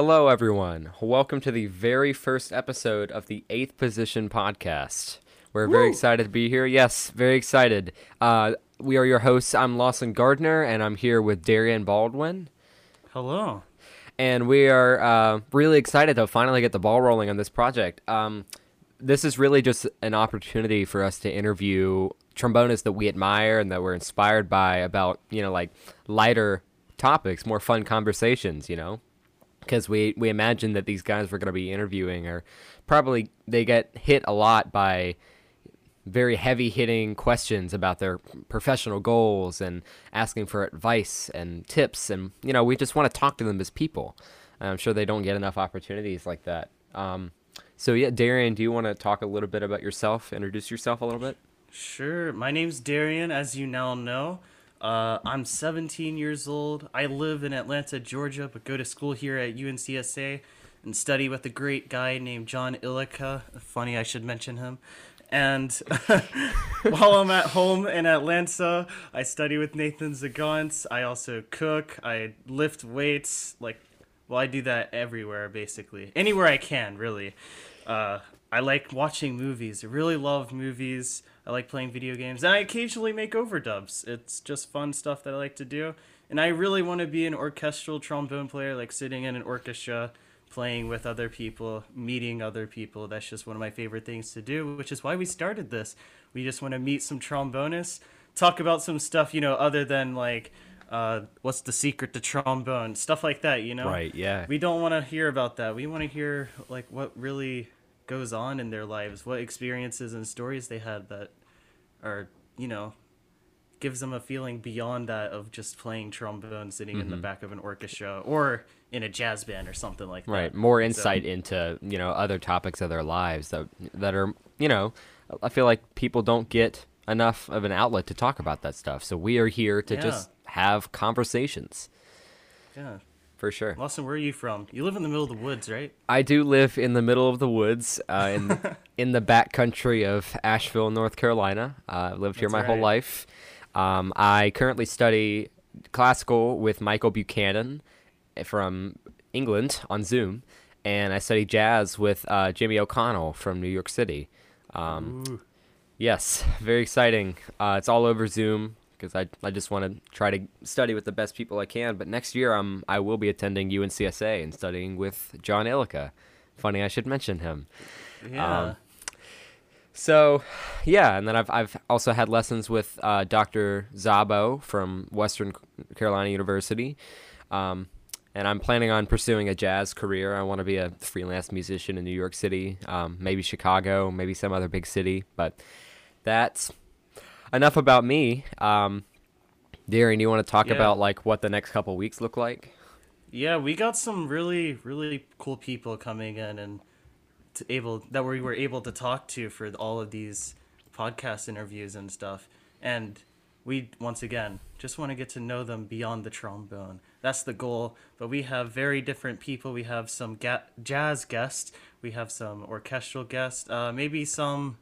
Hello, everyone. Welcome to the very first episode of the Eighth Position podcast. We're very excited to be here. Yes, very excited. Uh, we are your hosts. I'm Lawson Gardner, and I'm here with Darian Baldwin. Hello. And we are uh, really excited to finally get the ball rolling on this project. Um, this is really just an opportunity for us to interview trombonists that we admire and that we're inspired by about, you know, like lighter topics, more fun conversations, you know? Because we, we imagine that these guys we're going to be interviewing are probably, they get hit a lot by very heavy hitting questions about their professional goals and asking for advice and tips. And, you know, we just want to talk to them as people. I'm sure they don't get enough opportunities like that. Um, so, yeah, Darian, do you want to talk a little bit about yourself? Introduce yourself a little bit? Sure. My name's Darian, as you now know. Uh, I'm 17 years old. I live in Atlanta, Georgia, but go to school here at UNCSA and study with a great guy named John Ilika. Funny, I should mention him. And while I'm at home in Atlanta, I study with Nathan Zgonc. I also cook. I lift weights. Like, well, I do that everywhere, basically. Anywhere I can, really. Uh, I like watching movies. I really love movies. I like playing video games. And I occasionally make overdubs. It's just fun stuff that I like to do. And I really want to be an orchestral trombone player, like sitting in an orchestra, playing with other people, meeting other people. That's just one of my favorite things to do, which is why we started this. We just want to meet some trombonists, talk about some stuff, you know, other than like, uh, what's the secret to trombone, stuff like that, you know? Right, yeah. We don't want to hear about that. We want to hear like what really goes on in their lives, what experiences and stories they had that are, you know, gives them a feeling beyond that of just playing trombone sitting in the mm-hmm. back of an orchestra or in a jazz band or something like that. Right, more So- insight into you know other topics of their lives that that are you know I feel like people don't get enough of an outlet to talk about that stuff. So we are here to Yeah. just have conversations Yeah. For sure. Lawson, where are you from? You live in the middle of the woods, right? I do live in the middle of the woods, uh, in in the back country of Asheville, North Carolina. Uh, I've lived here That's my whole life. Um, I currently study classical with Michael Buchanan from England on Zoom, and I study jazz with uh, Jimmy O'Connell from New York City. Um, Yes, very exciting. Uh, it's all over Zoom because I, I just want to try to study with the best people I can. But next year, um, I will be attending UNCSA and studying with John Ilika. Funny, I should mention him. Yeah. Um, So, yeah, and then I've I've also had lessons with uh, Dr. Zabo from Western Carolina University, um, and I'm planning on pursuing a jazz career. I want to be a freelance musician in New York City, um, maybe Chicago, maybe some other big city. But that's enough about me. Um, Darren, you want to talk Yeah. about like what the next couple weeks look like? Yeah, we got some really, really cool people coming in and to able that we were able to talk to for all of these podcast interviews and stuff. And we once again just want to get to know them beyond the trombone. That's the goal. But we have very different people. We have some ga- jazz guests. We have some orchestral guests. Uh, maybe some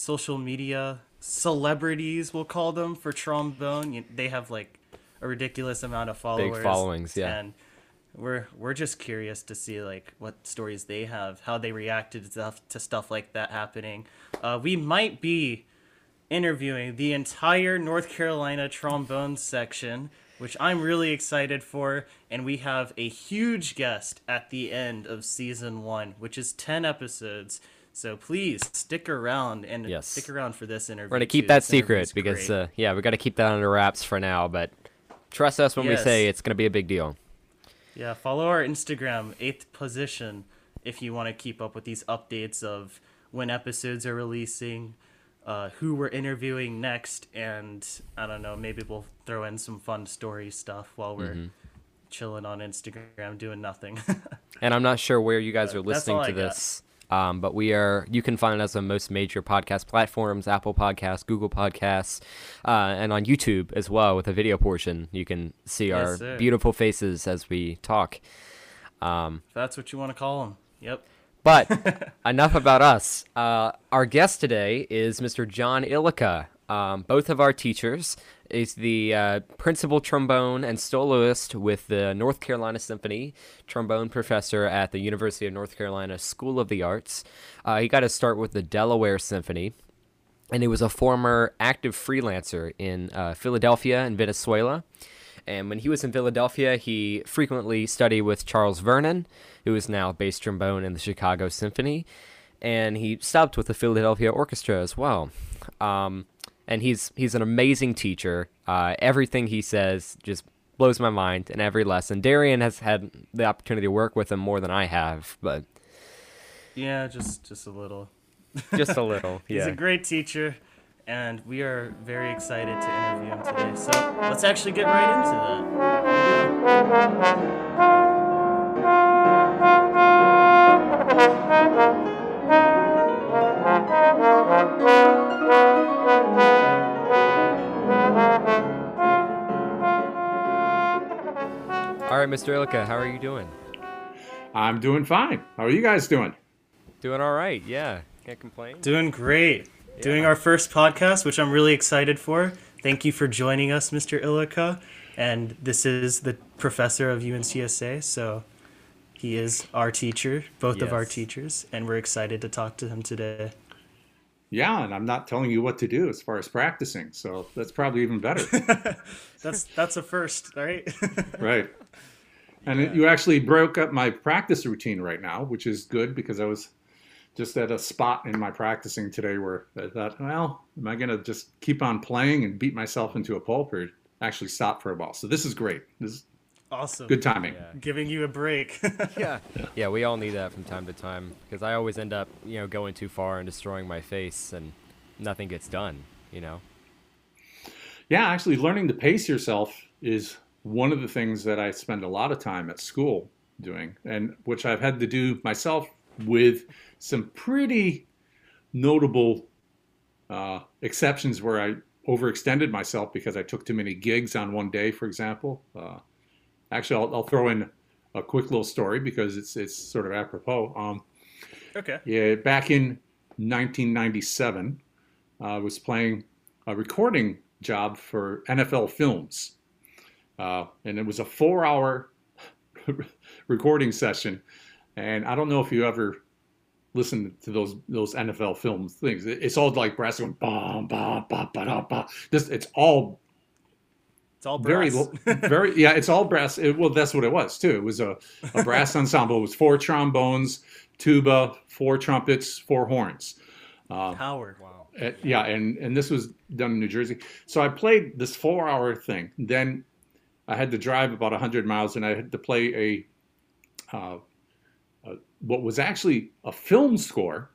social media celebrities, we'll call them for trombone. You- They have like a ridiculous amount of followers. Big followings, yeah. And we're we're just curious to see like what stories they have, how they reacted to stuff to stuff like that happening. Uh, we might be interviewing the entire North Carolina trombone section, which I'm really excited for, and we have a huge guest at the end of season one, which is ten episodes. So please stick around and Yes. stick around for this interview. We're gonna keep too. that This secret because uh, yeah, we got to keep that under wraps for now. But trust us when we say it's gonna be a big deal. Yeah, follow our Instagram, eighth position, if you want to keep up with these updates of when episodes are releasing, uh, who we're interviewing next, and I don't know, maybe we'll throw in some fun story stuff while we're Mm-hmm. chilling on Instagram doing nothing. And I'm not sure where you guys are listening to I this, um, but we are. You can find us on most major podcast platforms: Apple Podcasts, Google Podcasts, uh, and on YouTube as well with a video portion. You can see Yes, our sir. beautiful faces as we talk. Um, if that's what you want to call them. Yep. but enough about us. Uh, our guest today is Mr. John Ilika. Um, both of our teachers is the uh, principal trombone and soloist with the North Carolina Symphony, trombone professor at the University of North Carolina School of the Arts. Uh, he got to start with the Delaware Symphony, and he was a former active freelancer in uh, Philadelphia and Venezuela. And when he was in Philadelphia, he frequently studied with Charles Vernon, who is now bass trombone in the Chicago Symphony, and he stopped with the Philadelphia Orchestra as well. Um, and he's he's an amazing teacher. Uh, everything he says just blows my mind in every lesson. Darian has had the opportunity to work with him more than I have, but Yeah, just just a little. just a little. He's a great teacher, and we are very excited to interview him today. So let's actually get right into that. Right, Mr. Ilika, how are you doing? I'm doing fine. How are you guys doing? Doing all right. Yeah, can't complain. Doing great. Doing our first podcast, which I'm really excited for. Thank you for joining us, Mr. Ilika. And this is the professor of UNCSA, so he is our teacher, both of our teachers, and we're excited to talk to him today. Yeah, and I'm not telling you what to do as far as practicing, so that's probably even better. That's that's a first, right? right. And it- you actually broke up my practice routine right now, which is good because I was just at a spot in my practicing today where I thought, well, am I going to just keep on playing and beat myself into a pulp or actually stop for a while? So this is great. This is awesome. good timing. Giving you a break. yeah. Yeah, we all need that from time to time because I always end up, you know, going too far and destroying my face and nothing gets done, you know. Yeah, actually, learning to pace yourself is one of the things that I spend a lot of time at school doing, and which I've had to do myself with some pretty notable uh, exceptions where I overextended myself because I took too many gigs on one day, for example. Uh, actually, I'll, I'll throw in a quick little story because it's it's sort of apropos. Um, okay. yeah, back in 1997, I was playing a recording job for NFL Films, uh, and it was a four-hour recording session. And I don't know if you ever listened to those those NFL Films things. It- It's all like brass going bam bam ba da ba. This it's all It's all brass. very very yeah it's all brass it, well that's what it was too it was a, a brass ensemble it was four trombones tuba four trumpets four horns Howard. Wow. Uh, yeah and and this was done in new jersey so i played this four hour thing then i had to drive about 100 miles and i had to play a, uh, uh what was actually a film score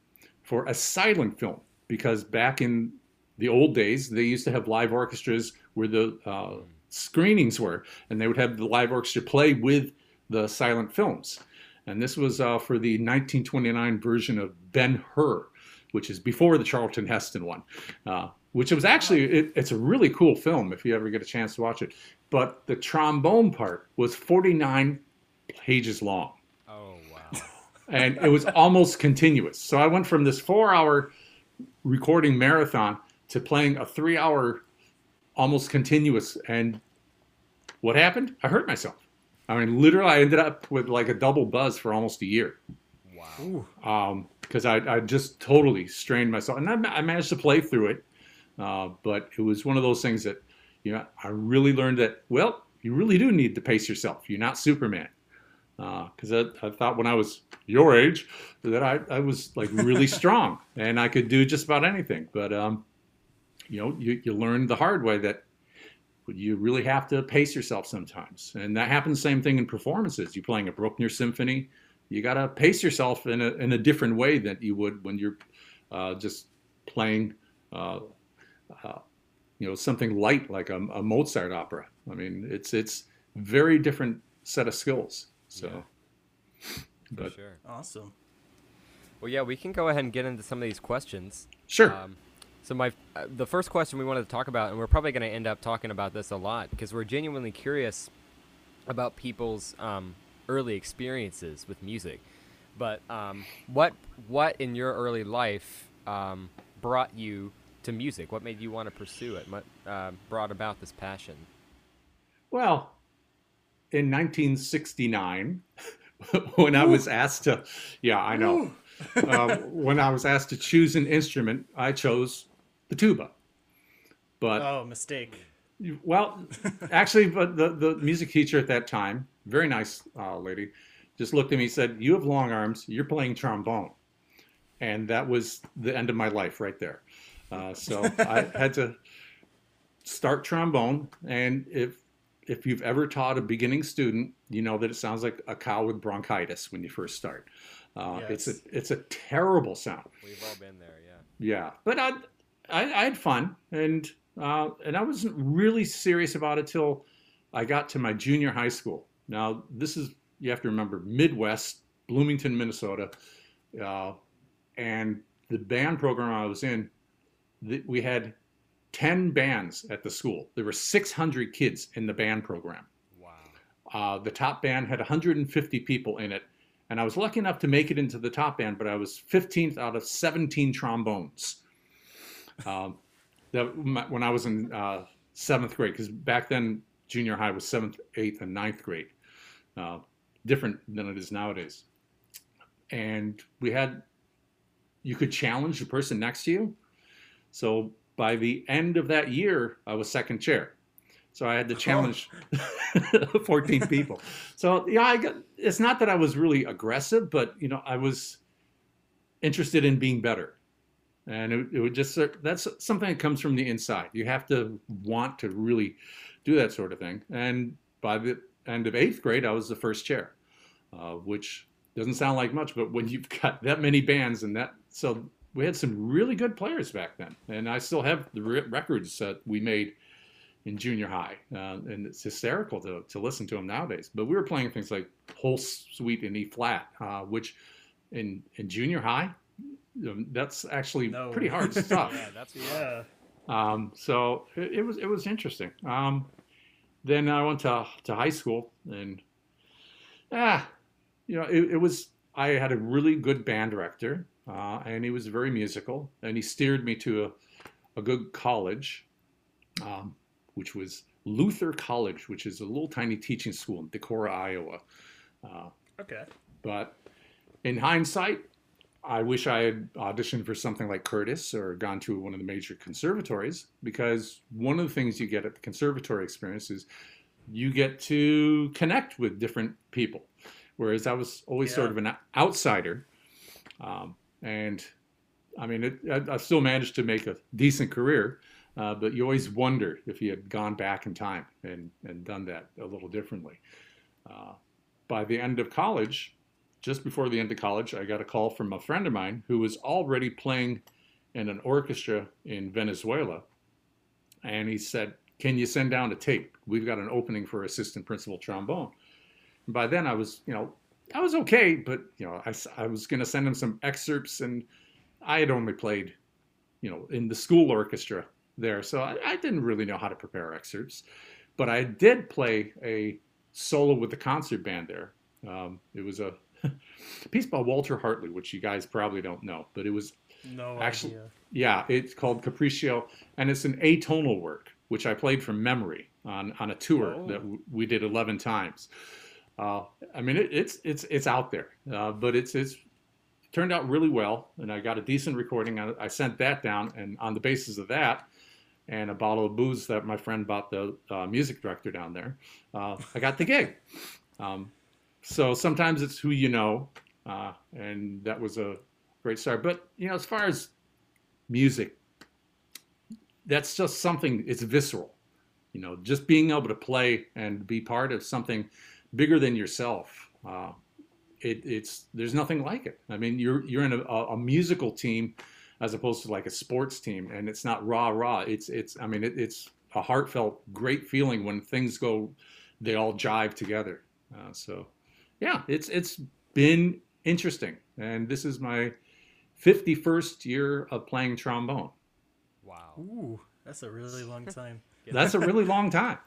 for a silent film. Because back in the old days they used to have live orchestras where the uh, screenings were. And they would have the live orchestra play with the silent films. And this was uh, for the 1929 version of ben hur which is before the charlton heston one uh, which was actually it, it's a really cool film if you ever get a chance to watch it but the trombone part was 49 pages long Oh, wow. and it was almost continuous. So I went from this four hour recording marathon to playing a three hour almost continuous. And what happened? I hurt myself. I mean, literally, I ended up with like a double buzz for almost a year Wow. because I, I just totally strained myself. And I, I managed to play through it. Uh, but it was one of those things that, you know, I really learned that, well, you really do need to pace yourself. You're not Superman. Because I, I thought when I was your age that I, I was like really strong and I could do just about anything. But, um, you know, you, you learn the hard way that you really have to pace yourself sometimes. And that happens same thing in performances. You're playing a Bruckner symphony, you got to pace yourself in a, in a different way than you would when you're uh, just playing, uh, uh, you know, something light like a, a Mozart opera. I mean, it's it's very different set of skills. So, For but sure. Awesome. Well, yeah, we can go ahead and get into some of these questions. sure, Um, so my uh, the first question we wanted to talk about, and we're probably going to end up talking about this a lot because we're genuinely curious about people's um, early experiences with music. But um, what what in your early life um, brought you to music? What made you want to pursue it? What uh, brought about this passion? Well, in 1969, when I was asked to, yeah, I know. um, when I was asked to choose an instrument, I chose the tuba. But Oh, mistake. well, actually, but the, the music teacher at that time, very nice uh, lady, just looked at me and said, "You have long arms. You're playing trombone," and that was the end of my life right there. Uh, so I had to start trombone, and if if you've ever taught a beginning student, you know that it sounds like a cow with bronchitis when you first start. Uh, It's a it's a terrible sound. We've all been there, yeah. Yeah, but I, I, I had fun, and uh, and I wasn't really serious about it till I got to my junior high school. Now this is you have to remember Midwest, Bloomington, Minnesota, uh, and the band program I was in, we had ten bands at the school. There were six hundred kids in the band program. Wow. Uh, the top band had 150 people in it, and I was lucky enough to make it into the top band, but I was 15th out of 17 trombones. Um, that, my- when I was in uh, seventh grade, because back then junior high was seventh, eighth, and ninth grade, uh, different than it is nowadays. And we had, you could challenge the person next to you. So by the end of that year, I was second chair. So I had to challenge 14 people. So yeah, I got, it's not that I was really aggressive, but you know, I was interested in being better. And it, it would just that's something that comes from the inside. You have to want to really do that sort of thing. And by the end of eighth grade, I was the first chair, uh, which doesn't sound like much, but when you've got that many bands and that, so we had some really good players back then. And I still have the re- records that we made in junior high, uh, and it's hysterical to, to listen to them nowadays. But we were playing things like Holst suite in E flat, uh, which in in junior high, um, that's actually No. pretty hard stuff. Yeah, that's Yeah. Um, so it, it was it was interesting. Um, then I went to to high school, and ah, you know, it, it was I had a really good band director, uh, and he was very musical, and he steered me to a, a good college, um, which was Luther College, which is a little tiny teaching school in Decorah, Iowa. Uh, Okay. but in hindsight, I wish I had auditioned for something like Curtis or gone to one of the major conservatories because one of the things you get at the conservatory experience is you get to connect with different people. Whereas I was always sort of an outsider. Um, and I mean, it, I, I still managed to make a decent career, uh, but you always wonder if you had gone back in time and, and done that a little differently. Uh, by the end of college, just before the end of college, I got a call from a friend of mine who was already playing in an orchestra in Venezuela. And he said, Can you send down a tape? We've got an opening for assistant principal trombone. And by then I was, you know, I was okay, but, you know, I was going to send him some excerpts and I had only played, you know, in the school orchestra there. So I, I didn't really know how to prepare excerpts. But I did play a solo with the concert band there. Um, it was a piece by Walter Hartley, which you guys probably don't know, but it was No Actually- idea. yeah, it's called Capriccio, and it's an atonal work, which I played from memory on, on a tour Oh. that w- we did eleven times. Uh, I mean, it, it's it's it's out there, uh, but it's it's turned out really well, and I got a decent recording. I, I sent that down, and on the basis of that, and a bottle of booze that my friend bought the uh, music director down there, uh, I got the gig. Um, so sometimes it's who you know, uh, and that was a great start. But you know, as far as music, that's just something. It's visceral. You know, just being able to play and be part of something bigger than yourself. Uh, it, it's there's nothing like it. I mean, you're you're in a, a musical team as opposed to like a sports team, and it's not rah rah. It's it's I mean, it, it's a heartfelt, great feeling when things go, they all jive together. Uh, so, yeah, it's it's been interesting, and this is my 51st year of playing trombone. Wow. Ooh, that's a really long time. That's a really long time.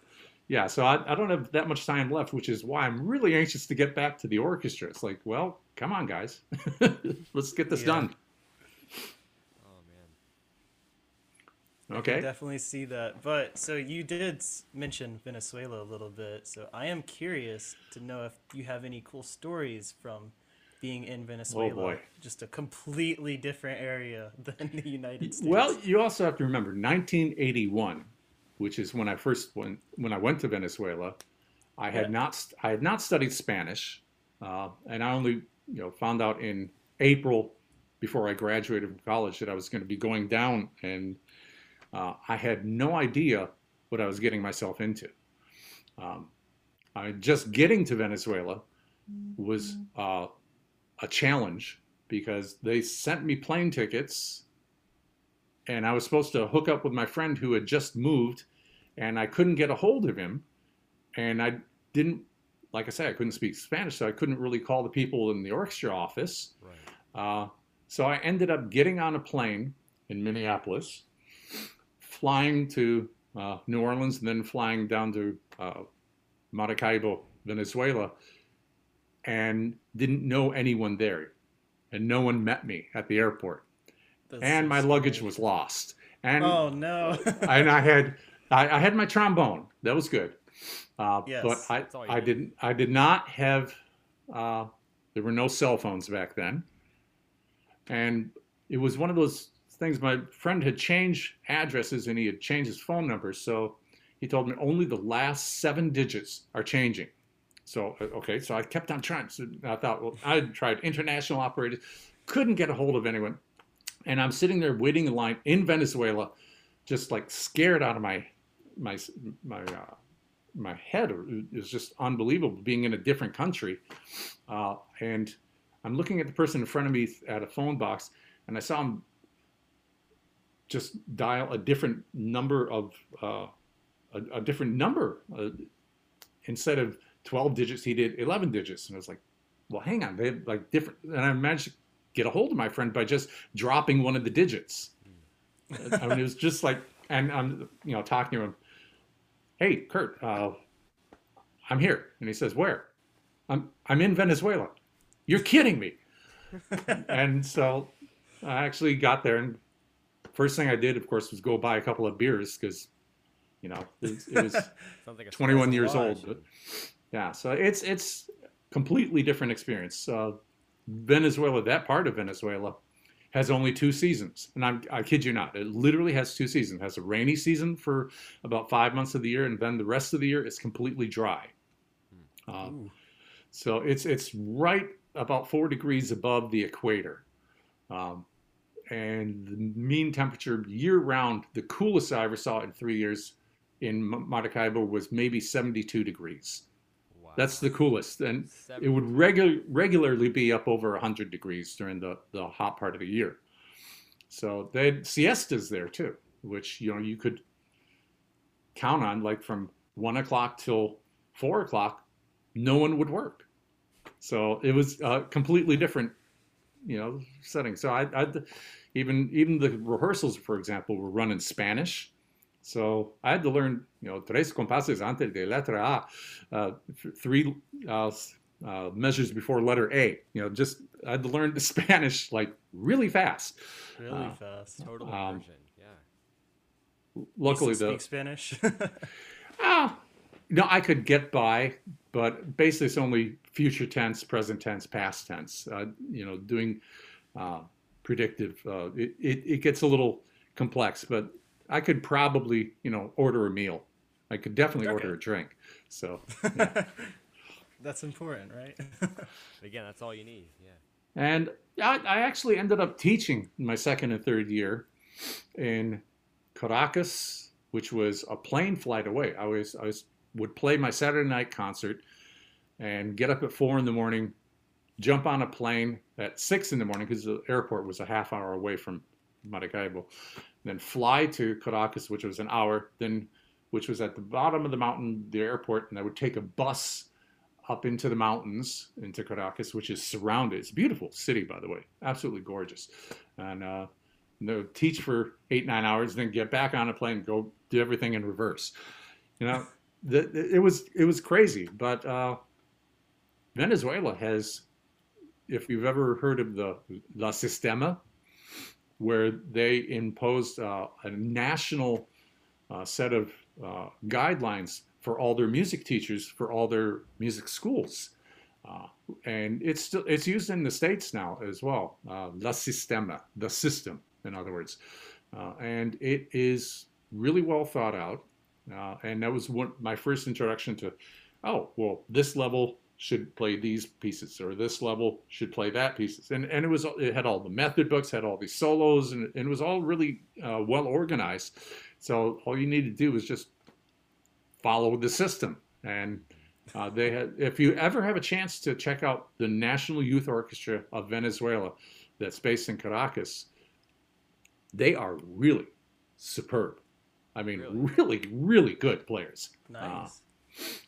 Yeah, so I, I don't have that much time left, which is why I'm really anxious to get back to the orchestra. It's like, well, come on, guys, let's get this Yeah. done. Oh man. I Okay. definitely see that. But so you did mention Venezuela a little bit. So I am curious to know if you have any cool stories from being in Venezuela. Oh, boy. Just a completely different area than the United States. Well, you also have to remember 1981, which is when I first went when I went to Venezuela. I had Yeah. not I had not studied Spanish, uh, and I only you know found out in April before I graduated from college that I was going to be going down, and uh, I had no idea what I was getting myself into. Um, I just getting to Venezuela was uh, a challenge because they sent me plane tickets and I was supposed to hook up with my friend who had just moved, and I couldn't get a hold of him, and I didn't, like I said, I couldn't speak Spanish, so I couldn't really call the people in the orchestra office. Right. Uh, so I ended up getting on a plane in Minneapolis, flying to uh, New Orleans, and then flying down to uh, Maracaibo, Venezuela, and didn't know anyone there, and no one met me at the airport That's and so my luggage was lost. And Oh no. and I had I, I had my trombone. That was good. Uh, Yes. but I, That's all you I need. didn't I did not have uh, there were no cell phones back then. And it was one of those things my friend had changed addresses and he had changed his phone number. So he told me only the last seven digits are changing. So uh, okay, so I kept on trying. So I thought, well, I tried international operators, couldn't get a hold of anyone, and I'm sitting there waiting in line in Venezuela, just like scared out of my my my uh, my head. Was just unbelievable being in a different country, uh, and I'm looking at the person in front of me at a phone box, and I saw him just dial a different number of uh, a, a different number uh, instead of 12 digits he did 11 digits. And i was like well hang on they have like different and i managed to get a hold of my friend by just dropping one of the digits. I mean it was just like and i'm you know talking to him hey kurt uh, i'm here. And he says where? I'm i'm in venezuela. You're kidding me. And so i actually got there and first thing i did of course was go buy a couple of beers because you know it was, it was like 21 stressful years old. But yeah, so it's it's completely different experience. Uh, Venezuela, that part of Venezuela, has only two seasons, and I'm, I kid you not, it literally has two seasons. It has a rainy season for about five months of the year, and then the rest of the year is completely dry. Uh, so it's it's right about four degrees above the equator, um, and the mean temperature year round, the coolest I ever saw in three years in Maracaibo was maybe 72 degrees. Wow. That's the coolest, and it would regu- regularly be up over 100 degrees during the, the hot part of the year. So they had siestas there too, which you know you could count on, like from one o'clock till four o'clock, no one would work. So it was a completely different, you know, setting. So I, I even even the rehearsals, for example, were run in Spanish. So I had to learn, you know, tres compases antes de letra A, uh, three uh, uh, measures before letter A. You know, just I had to learn the Spanish like really fast. Really Uh, fast. total um, immersion. Yeah. Luckily, the speak Spanish. Ah, no, I could get by, but basically it's only future tense, present tense, past tense. Uh, you know, doing uh, predictive, uh, it, it, it gets a little complex, but I could probably, you know, order a meal. I could definitely order a drink. So, That's important, right? Again, that's all you need. Yeah. and I, I actually ended up teaching my second and third year in Caracas, which was a plane flight away. I was I was would play my Saturday night concert and get up at four in the morning, jump on a plane at six in the morning because the airport was a half hour away from Maracaibo, then fly to Caracas, which was an hour, then which was at the bottom of the mountain, the airport, and I would take a bus up into the mountains into Caracas, which is surrounded. It's a beautiful city, by the way, absolutely gorgeous, and uh, you know, teach for eight nine hours, then get back on a plane, go do everything in reverse. You know, the, it was it was crazy, but uh, Venezuela has, if you've ever heard of the La Sistema, where they imposed uh, a national uh, set of uh, guidelines for all their music teachers for all their music schools. Uh, and it's still it's used in the states now as well. Uh, La Sistema, the system, in other words, uh, and it is really well thought out. And that was one, my first introduction to, oh well, this level should play these pieces, or this level should play that pieces, and and it was it had all the method books, had all these solos, and, and it was all really uh, well organized. So all you need to do is just follow the system and uh, they had, if you ever have a chance to check out the National Youth Orchestra of Venezuela, that's based in Caracas, they are really superb. I mean, really, really, really good players. Nice.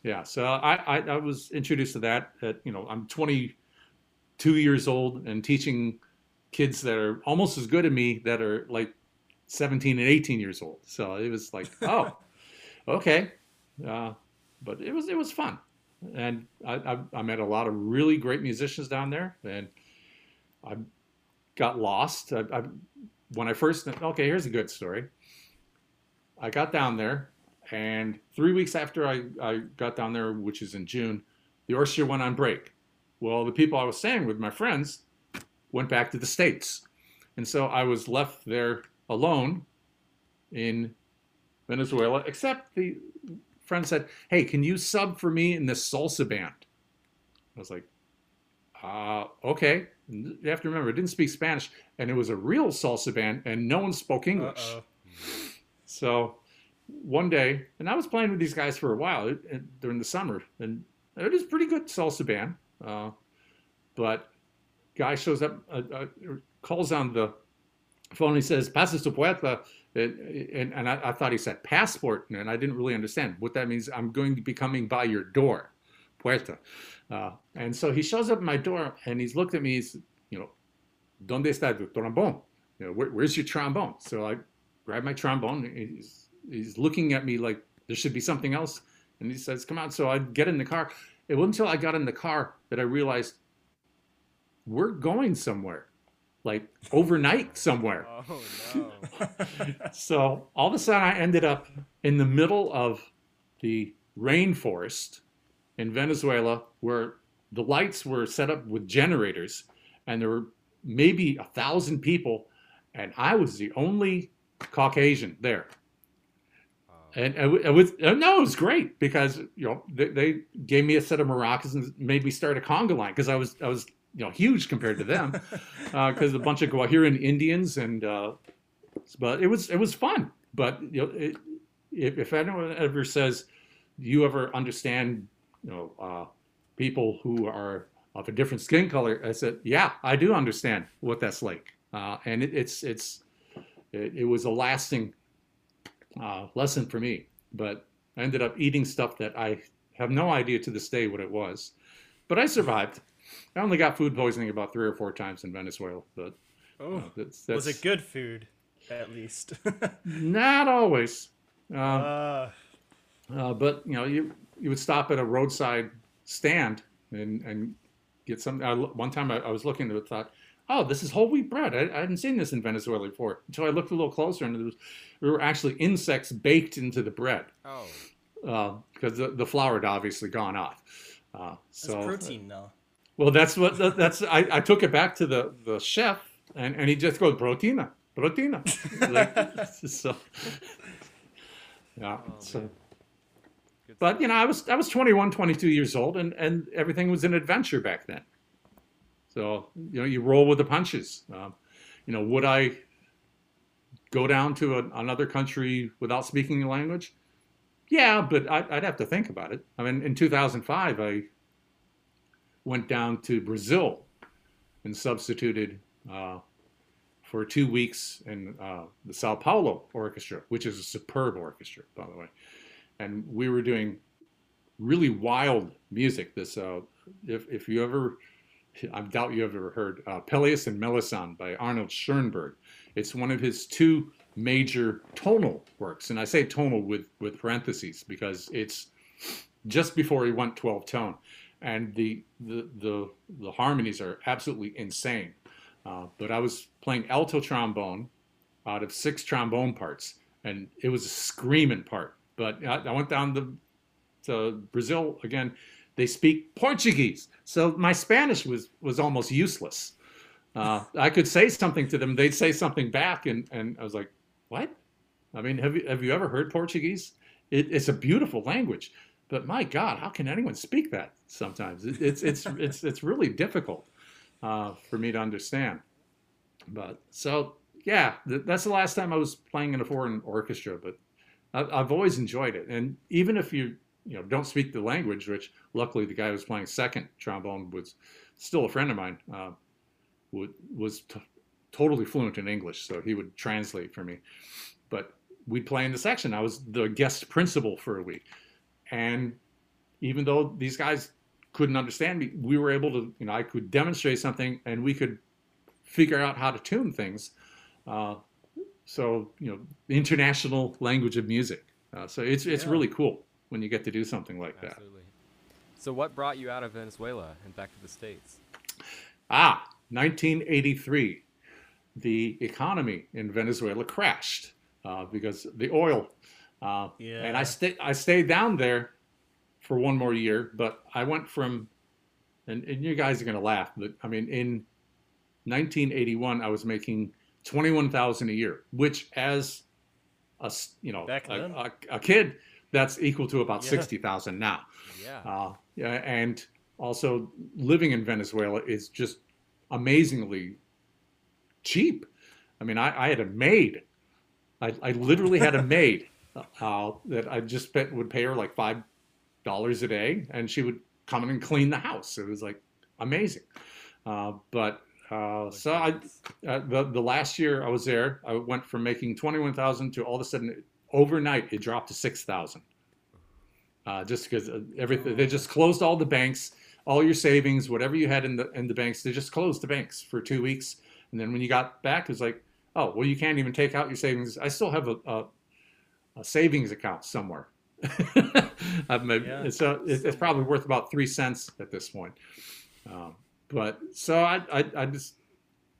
Yeah, so I, I, I was introduced to that. At you know, I'm 22 years old and teaching kids that are almost as good as me that are like 17 and 18 years old. So it was like, oh, okay. Uh, but it was it was fun and I, I, I, met a lot of really great musicians down there, and I got lost. I, I, when I first okay, here's a good story. I got down there, and three weeks after I, I got down there, which is in June, the orchestra went on break. Well, the people I was staying with, my friends, went back to the states, and so I was left there alone in Venezuela, except the friend said, "Hey, can you sub for me in this salsa band?" I was like, uh, okay. You have to remember, I didn't speak Spanish, and it was a real salsa band, and no one spoke English. Uh-oh. So one day, and I was playing with these guys for a while it, it, during the summer, and it was pretty good salsa band. Uh, but guy shows up, uh, uh, calls on the phone, he says, "Pasas tu puerta," and, and I, I, thought he said passport, and I didn't really understand what that means. I'm going to be coming by your door, puerta. Uh, and so he shows up at my door, and he's looked at me. He's, you know, ¿Dónde está tu trombone? You know, where, where's your trombone? So I grab my trombone. He's, he's looking at me like there should be something else. And he says, come on. So I get in the car. It wasn't until I got in the car that I realized we're going somewhere like overnight somewhere. Oh no. so all of a sudden I ended up in the middle of the rainforest in Venezuela where the lights were set up with generators and there were maybe a thousand people and I was the only Caucasian there. And it was no, it was great because you know they, they, gave me a set of maracas and made me start a conga line because I was I was you know huge compared to them because uh, a bunch of Guajiran Indians and uh, but it was it was fun. But you know, it, if, if anyone ever says you ever understand you know uh, people who are of a different skin color, I said yeah, I do understand what that's like, uh, and it, it's it's it, it, was a lasting uh, lesson for me. But I ended up eating stuff that I have no idea to this day what it was, but I survived. I only got food poisoning about three or four times in Venezuela, but oh, uh, that's, that's, was it good food? At least, not always. Uh, uh. Uh, but you know, you you would stop at a roadside stand and and get some. one time I, I, was looking at it, thought, oh, this is whole wheat bread. I, I, hadn't seen this in Venezuela before until I looked a little closer, and there, was, there were actually insects baked into the bread. Oh. Because uh, the, the flour had obviously gone off. Uh, so That's protein, though. Well, that's what that's. I, I took it back to the the chef, and, and he just goes proteina, proteina. like, so, yeah. Oh, so, but you know, I was I was 21, 22 years old, and and everything was an adventure back then. So you know, you roll with the punches. Um, you know, would I go down to a, another country without speaking the language? Yeah, but I, I'd have to think about it. I mean, in 2005, I went down to Brazil and substituted uh, for two weeks in uh, the Sao Paulo Orchestra, which is a superb orchestra, by the way. And we were doing really wild music. This, uh, if, if you ever, I doubt you have ever heard uh, Pelléas and Melisande by Arnold Schoenberg. It's one of his two major tonal works. And I say tonal with, with parentheses because it's just before he went 12 tone and the the the, the harmonies are absolutely insane. Uh, but I was playing alto trombone out of six trombone parts, and it was a screaming part. But I, I went down to, to Brazil again. They speak Portuguese, so my Spanish was was almost useless. Uh, I could say something to them, they'd say something back, and, and I was like, "What?" I mean, have you have you ever heard Portuguese? It, it's a beautiful language, but my God, how can anyone speak that? Sometimes it, it's it's it's it's really difficult uh, for me to understand. But so yeah, th- that's the last time I was playing in a foreign orchestra. But I, I've always enjoyed it, and even if you you know don't speak the language, which luckily the guy who was playing second trombone was still a friend of mine, uh, would, was t- totally fluent in English, so he would translate for me. But we'd play in the section. I was the guest principal for a week, and even though these guys couldn't understand me, we were able to, you know, I could demonstrate something, and we could figure out how to tune things. Uh, so you know, international language of music. Uh, so it's it's Yeah. really cool when you get to do something like that. Absolutely. So, what brought you out of Venezuela and back to the states? Ah, 1983. The economy in Venezuela crashed uh, because the oil. Uh, Yeah. And I stayed. I stayed down there for one more year, but I went from, and, and you guys are gonna laugh, but I mean, in 1981, I was making 21,000 a year, which as a, you know a, a, a kid, that's equal to about Yeah. 60,000 now. Yeah. Uh, yeah, and also living in Venezuela is just amazingly cheap. I mean, I, I had a maid. I, I literally had a maid uh, that I just pay, would pay her like five dollars a day, and she would come in and clean the house. It was like amazing. Uh, but uh, so I, uh, the the last year I was there, I went from making twenty one thousand to all of a sudden overnight it dropped to six thousand uh, just because everything they just closed all the banks, all your savings, whatever you had in the in the banks, they just closed the banks for two weeks, and then when you got back, it's like, oh well, you can't even take out your savings. I still have a, a, a savings account somewhere. I've made, Yeah. So it, it's probably worth about three cents at this point. Um, but so I, I, I just,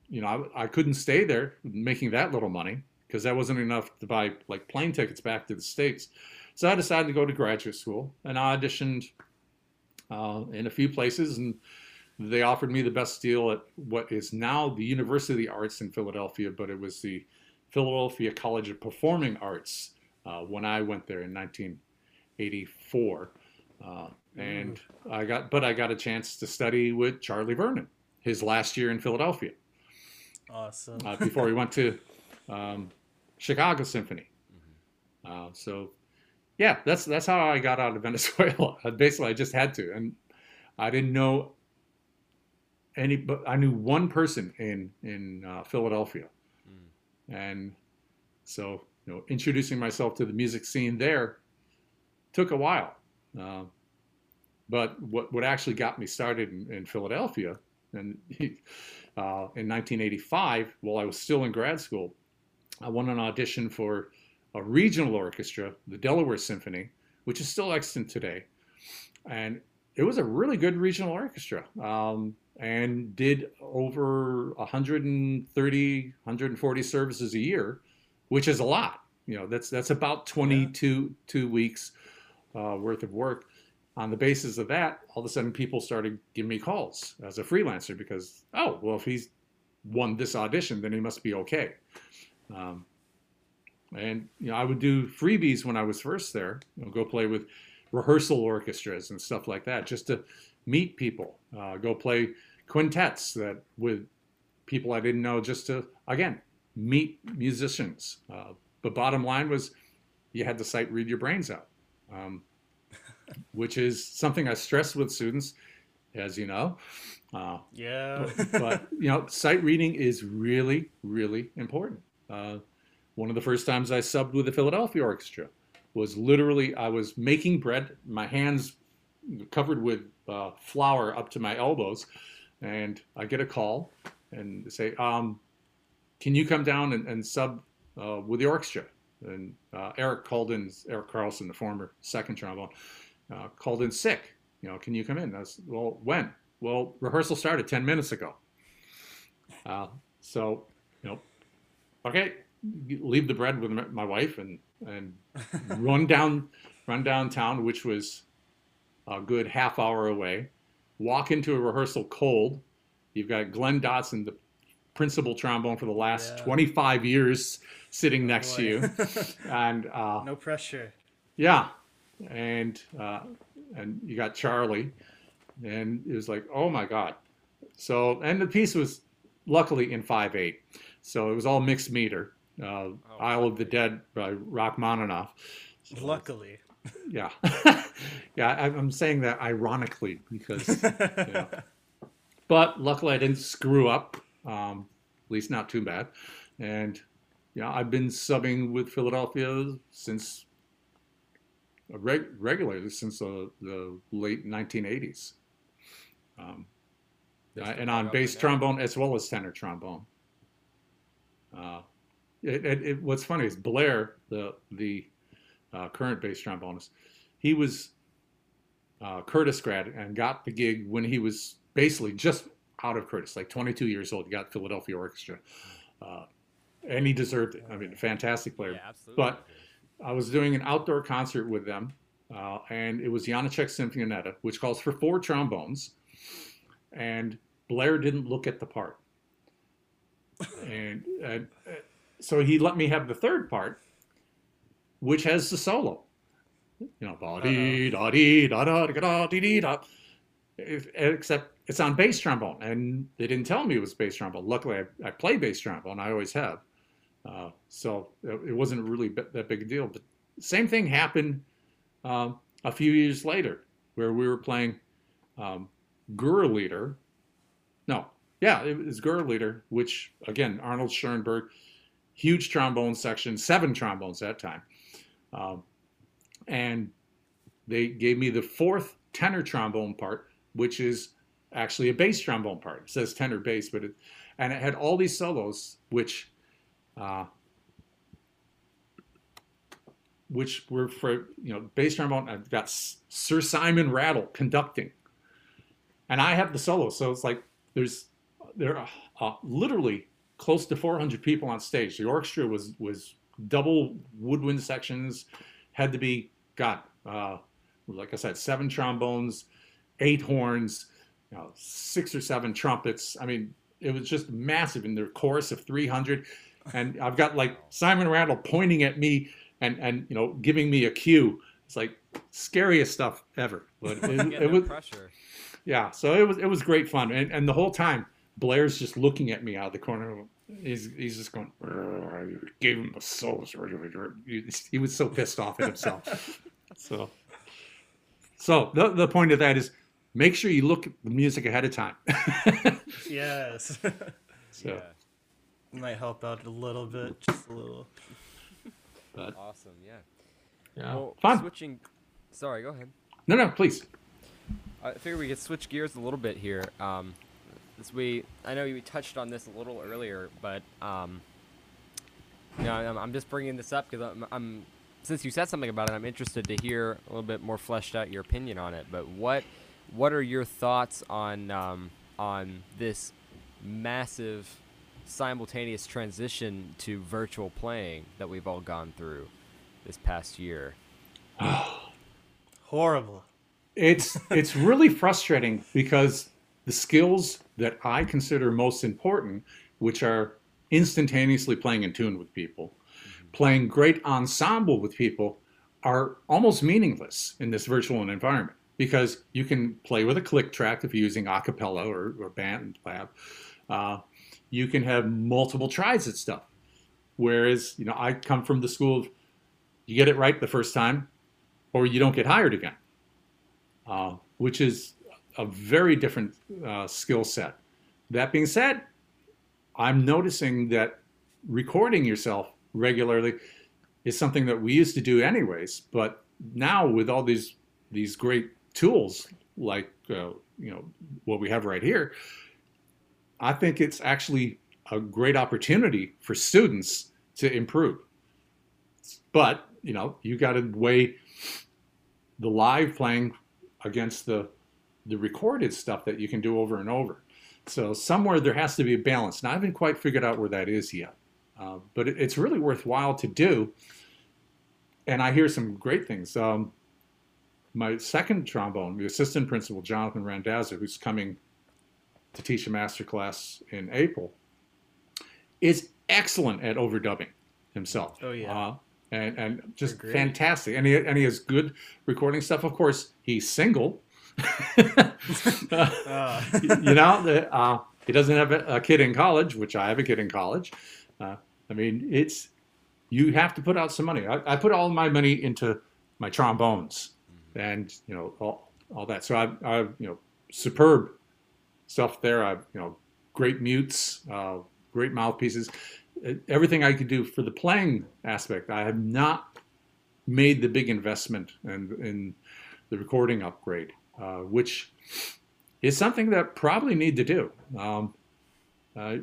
you know, I, I couldn't stay there making that little money because that wasn't enough to buy like plane tickets back to the states. So I decided to go to graduate school and I auditioned uh, in a few places and they offered me the best deal at what is now the University of the Arts in Philadelphia, but it was the Philadelphia College of Performing Arts uh, when I went there in 1984. Uh, and I got, but I got a chance to study with Charlie Vernon his last year in Philadelphia Awesome. uh, before he went to um, Chicago Symphony. Uh, so, yeah, that's that's how I got out of Venezuela. Basically, I just had to, and I didn't know any, but I knew one person in in uh, Philadelphia, and so you know, introducing myself to the music scene there took a while. Uh, but what what actually got me started in, in Philadelphia, and uh, in 1985, while I was still in grad school, I won an audition for a regional orchestra, the Delaware Symphony, which is still extant today. And it was a really good regional orchestra um, and did over 130, 140 services a year, which is a lot. You know, that's that's about 22 two weeks uh, worth of work. On the basis of that, all of a sudden people started giving me calls as a freelancer because, oh, well, if he's won this audition, then he must be okay. Um, and you know, I would do freebies when I was first there. You know, go play with rehearsal orchestras and stuff like that, just to meet people. Uh, go play quintets that with people I didn't know, just to again meet musicians. Uh, but bottom line was, you had to sight read your brains out, um, which is something I stress with students, as you know. Uh, yeah. but you know, sight reading is really, really important. Uh, one of the first times I subbed with the Philadelphia Orchestra was literally I was making bread, my hands covered with uh, flour up to my elbows, and I get a call and say, um, "Can you come down and, and sub uh, with the orchestra?" And uh, Eric called in, Eric Carlson, the former second trombone, uh, called in sick. You know, can you come in? I was, well, when? Well, rehearsal started 10 minutes ago. Uh, so, you know, okay, leave the bread with my wife and and run down run downtown, which was a good half hour away. Walk into a rehearsal cold. You've got Glenn Dodson, the principal trombone for the last Yeah. 25 years, sitting next to you, and uh, No pressure. yeah, and uh, and you got Charlie, and it was like, oh my god. So and the piece was luckily in five eight, so it was all mixed meter. Uh, Isle of the Dead by Rachmaninoff. So, Luckily. yeah, yeah. I- I'm saying that ironically because, yeah. but luckily I didn't screw up. Um, at least not too bad. And yeah, I've been subbing with Philadelphia since uh, reg- regularly since uh, the late 1980s. Um, uh, and on bass trombone as well as tenor trombone. Uh, it, it, it, what's funny is Blair, the the uh, current bass trombonist, he was uh, Curtis grad and got the gig when he was basically just out of Curtis, like 22 years old. He got Philadelphia Orchestra, uh, and he deserved it. I mean, fantastic player. Yeah, absolutely. But I was doing an outdoor concert with them, uh, and it was Janacek Sinfonietta, which calls for four trombones, and Blair didn't look at the part, and, uh, so he let me have the third part, which has the solo. You know, da dee da dee da da da da dee dee da. Except it's on bass trombone, and they didn't tell me it was bass trombone. Luckily, I, I play bass trombone. I always have. Uh, so it it wasn't really b- that big a deal. But same thing happened um, a few years later, where we were playing um, Gurre-Lieder. No, yeah, it was Gurre-Lieder, which again Arnold Schoenberg, huge trombone section, seven trombones that time, um, and they gave me the fourth tenor trombone part, which is actually a bass trombone part. It says tenor bass, but it and it had all these solos, which uh, which were for you know bass trombone. I've got Sir Simon Rattle conducting, and I have the solo. So it's like there's there are uh, literally close to 400 people on stage. The orchestra was was double woodwind sections, had to be got uh, like I said, seven trombones, eight horns, you know, six or seven trumpets. I mean, it was just massive in their chorus of 300 and I've got like Simon Rattle pointing at me and and you know giving me a cue. It's like scariest stuff ever. But it, it was pressure. yeah. So it was it was great fun, and and the whole time Blair's just looking at me out of the corner. He's he's just going. I Gave him a soul. He was so pissed off at himself. so so the the point of that is make sure you look at the music ahead of time. yes. so Yeah. Might help out a little bit, just a little. but Awesome. Yeah. yeah, Well, fun. switching. Sorry, go ahead. No, no, please. I figure we could switch gears a little bit here. Um, as we, I know we touched on this a little earlier, but um, you know, I'm, I'm just bringing this up because I'm, I'm, since you said something about it, I'm interested to hear a little bit more fleshed out your opinion on it. But what, what are your thoughts on um, on this massive simultaneous transition to virtual playing that we've all gone through this past year? Horrible. it's it's really frustrating because the skills that I consider most important, which are instantaneously playing in tune with people, playing great ensemble with people, are almost meaningless in this virtual environment because you can play with a click track if you're using a cappella or, or BandLab. Uh, you can have multiple tries at stuff. Whereas, you know, I come from the school of you get it right the first time or you don't get hired again uh, which is a very different uh, skill set. That being said, I'm noticing that recording yourself regularly is something that we used to do anyways, but now with all these these great tools like uh, you know what we have right here, I think it's actually a great opportunity for students to improve. But you know you got to weigh the live playing against the the recorded stuff that you can do over and over. so somewhere there has to be a balance. And I haven't quite figured out where that is yet. Uh, but it, it's really worthwhile to do. And I hear some great things. Um, my second trombone, the assistant principal, Jonathan Randazzo, who's coming to teach a master class in April, is excellent at overdubbing himself. Oh, yeah. Uh, and, and just fantastic. And he, and he has good recording stuff. Of course, he's single. Uh, you know, the, uh, he doesn't have a, kid in college, which I have a kid in college. Uh, I mean, it's you have to put out some money. I, I put all my money into my trombones, and you know all, all that. So I, I, you know, superb stuff there. I, you know, great mutes, uh, great mouthpieces, everything I could do for the playing aspect. I have not made the big investment in, in the recording upgrade, uh, which is something that probably need to do. Um, I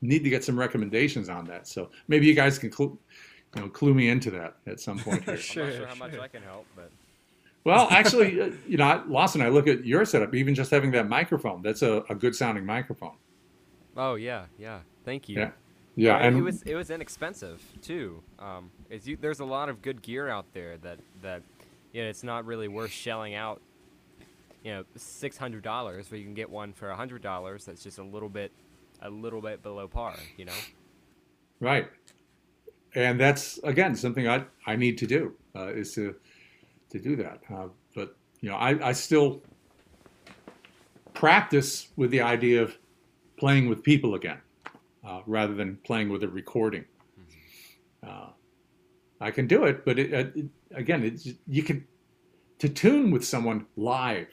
need to get some recommendations on that. So maybe you guys can clu- you know, clue me into that at some point here. Sure, I'm not sure how much sure. I can help, but Well, actually, uh, you know, Lawson, I look at your setup, even just having that microphone, that's a, a good sounding microphone. oh yeah, yeah. Thank you. Yeah. Yeah. and it was it was inexpensive too. Um, it's you, there's a lot of good gear out there that that you know, it's not really worth shelling out. You know, six hundred dollars, where you can get one for a hundred dollars. That's just a little bit, a little bit below par. You know. Right. And that's again something I, I need to do uh, is to to do that. Uh, but you know, I, I still practice with the idea of playing with people again, uh, rather than playing with a recording. Uh, I can do it, but it, it, again, it's, you can to tune with someone live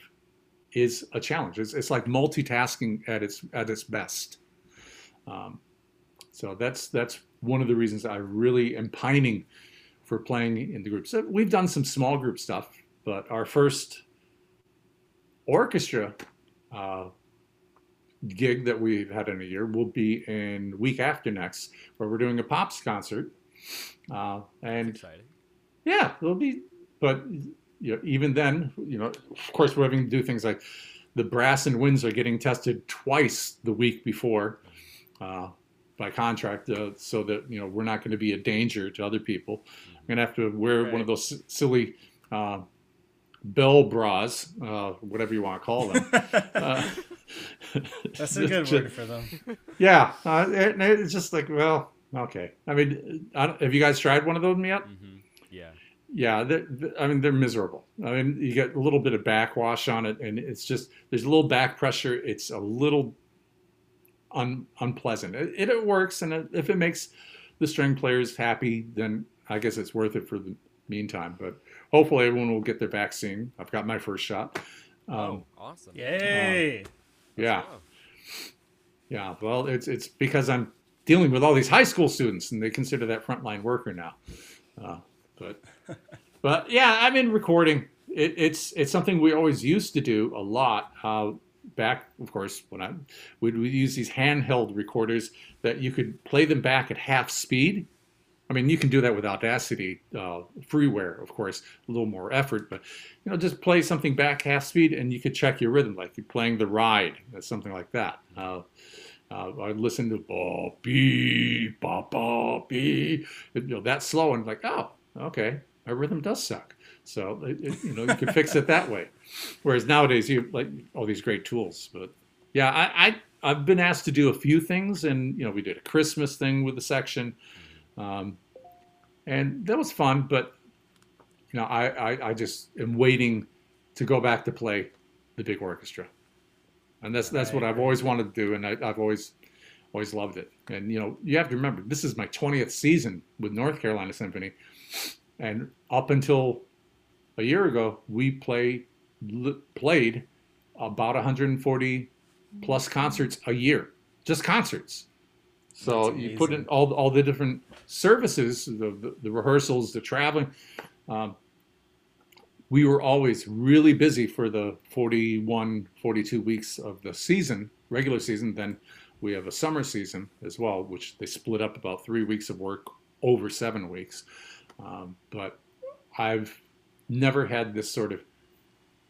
is a challenge. It's, it's like multitasking at its at its best. Um, so that's that's one of the reasons I really am pining for playing in the groups. So We've done some small group stuff, but our first orchestra uh, gig that we've had in a year will be in week after next, where we're doing a pops concert. Uh, and Exciting. yeah, it'll be, but you know, even then, you know, of course, we're having to do things like the brass and winds are getting tested twice the week before uh, by contract, uh, so that you know we're not going to be a danger to other people. I'm going to have to wear one of those silly uh, bell bras, uh, whatever you want to call them. uh, That's a good word for them. Yeah, uh, it, it's just like, well, okay. I mean, I don't, have you guys tried one of those yet? hmm Yeah. Yeah, they're, they're- I mean they're miserable. I mean you get a little bit of backwash on it, and it's just there's a little back pressure. It's a little un, unpleasant. It, it, it works, and it, if it makes the string players happy, then I guess it's worth it for the meantime. But hopefully everyone will get their vaccine. I've got my first shot. Um, oh, awesome. Yay! yeah, Oh. yeah. Well, it's it's because I'm dealing with all these high school students, and they consider that frontline worker now. Uh, but but yeah, I mean, recording. It, it's it's something we always used to do a lot. Uh, back, of course, when I we'd use these handheld recorders that you could play them back at half speed. I mean, you can do that with Audacity, uh, freeware, of course, a little more effort, but you know, just play something back half speed, and you could check your rhythm, like you're playing the ride, or something like that. Uh, uh, I listened to ba bee ba ba bee, you know, that slow, and like, oh, okay, my rhythm does suck. So it, it, you know, you can fix it that way. Whereas nowadays, you have like all these great tools. But yeah, I, I I've been asked to do a few things, and you know, we did a Christmas thing with the section, um, and that was fun. But you know, I, I I just am waiting to go back to play the big orchestra, and that's that's what I've always wanted to do, and I, I've always always loved it. And you know, you have to remember, this is my 20th season with North Carolina Symphony, and up until a year ago, we play li- played about 140 plus concerts a year, just concerts. So you put in all all the different services, the the, the rehearsals, the traveling. Um, we were always really busy for the 41, 42 weeks of the season, regular season. Then we have a summer season as well, which they split up about three weeks of work over seven weeks. Um, but I've never had this sort of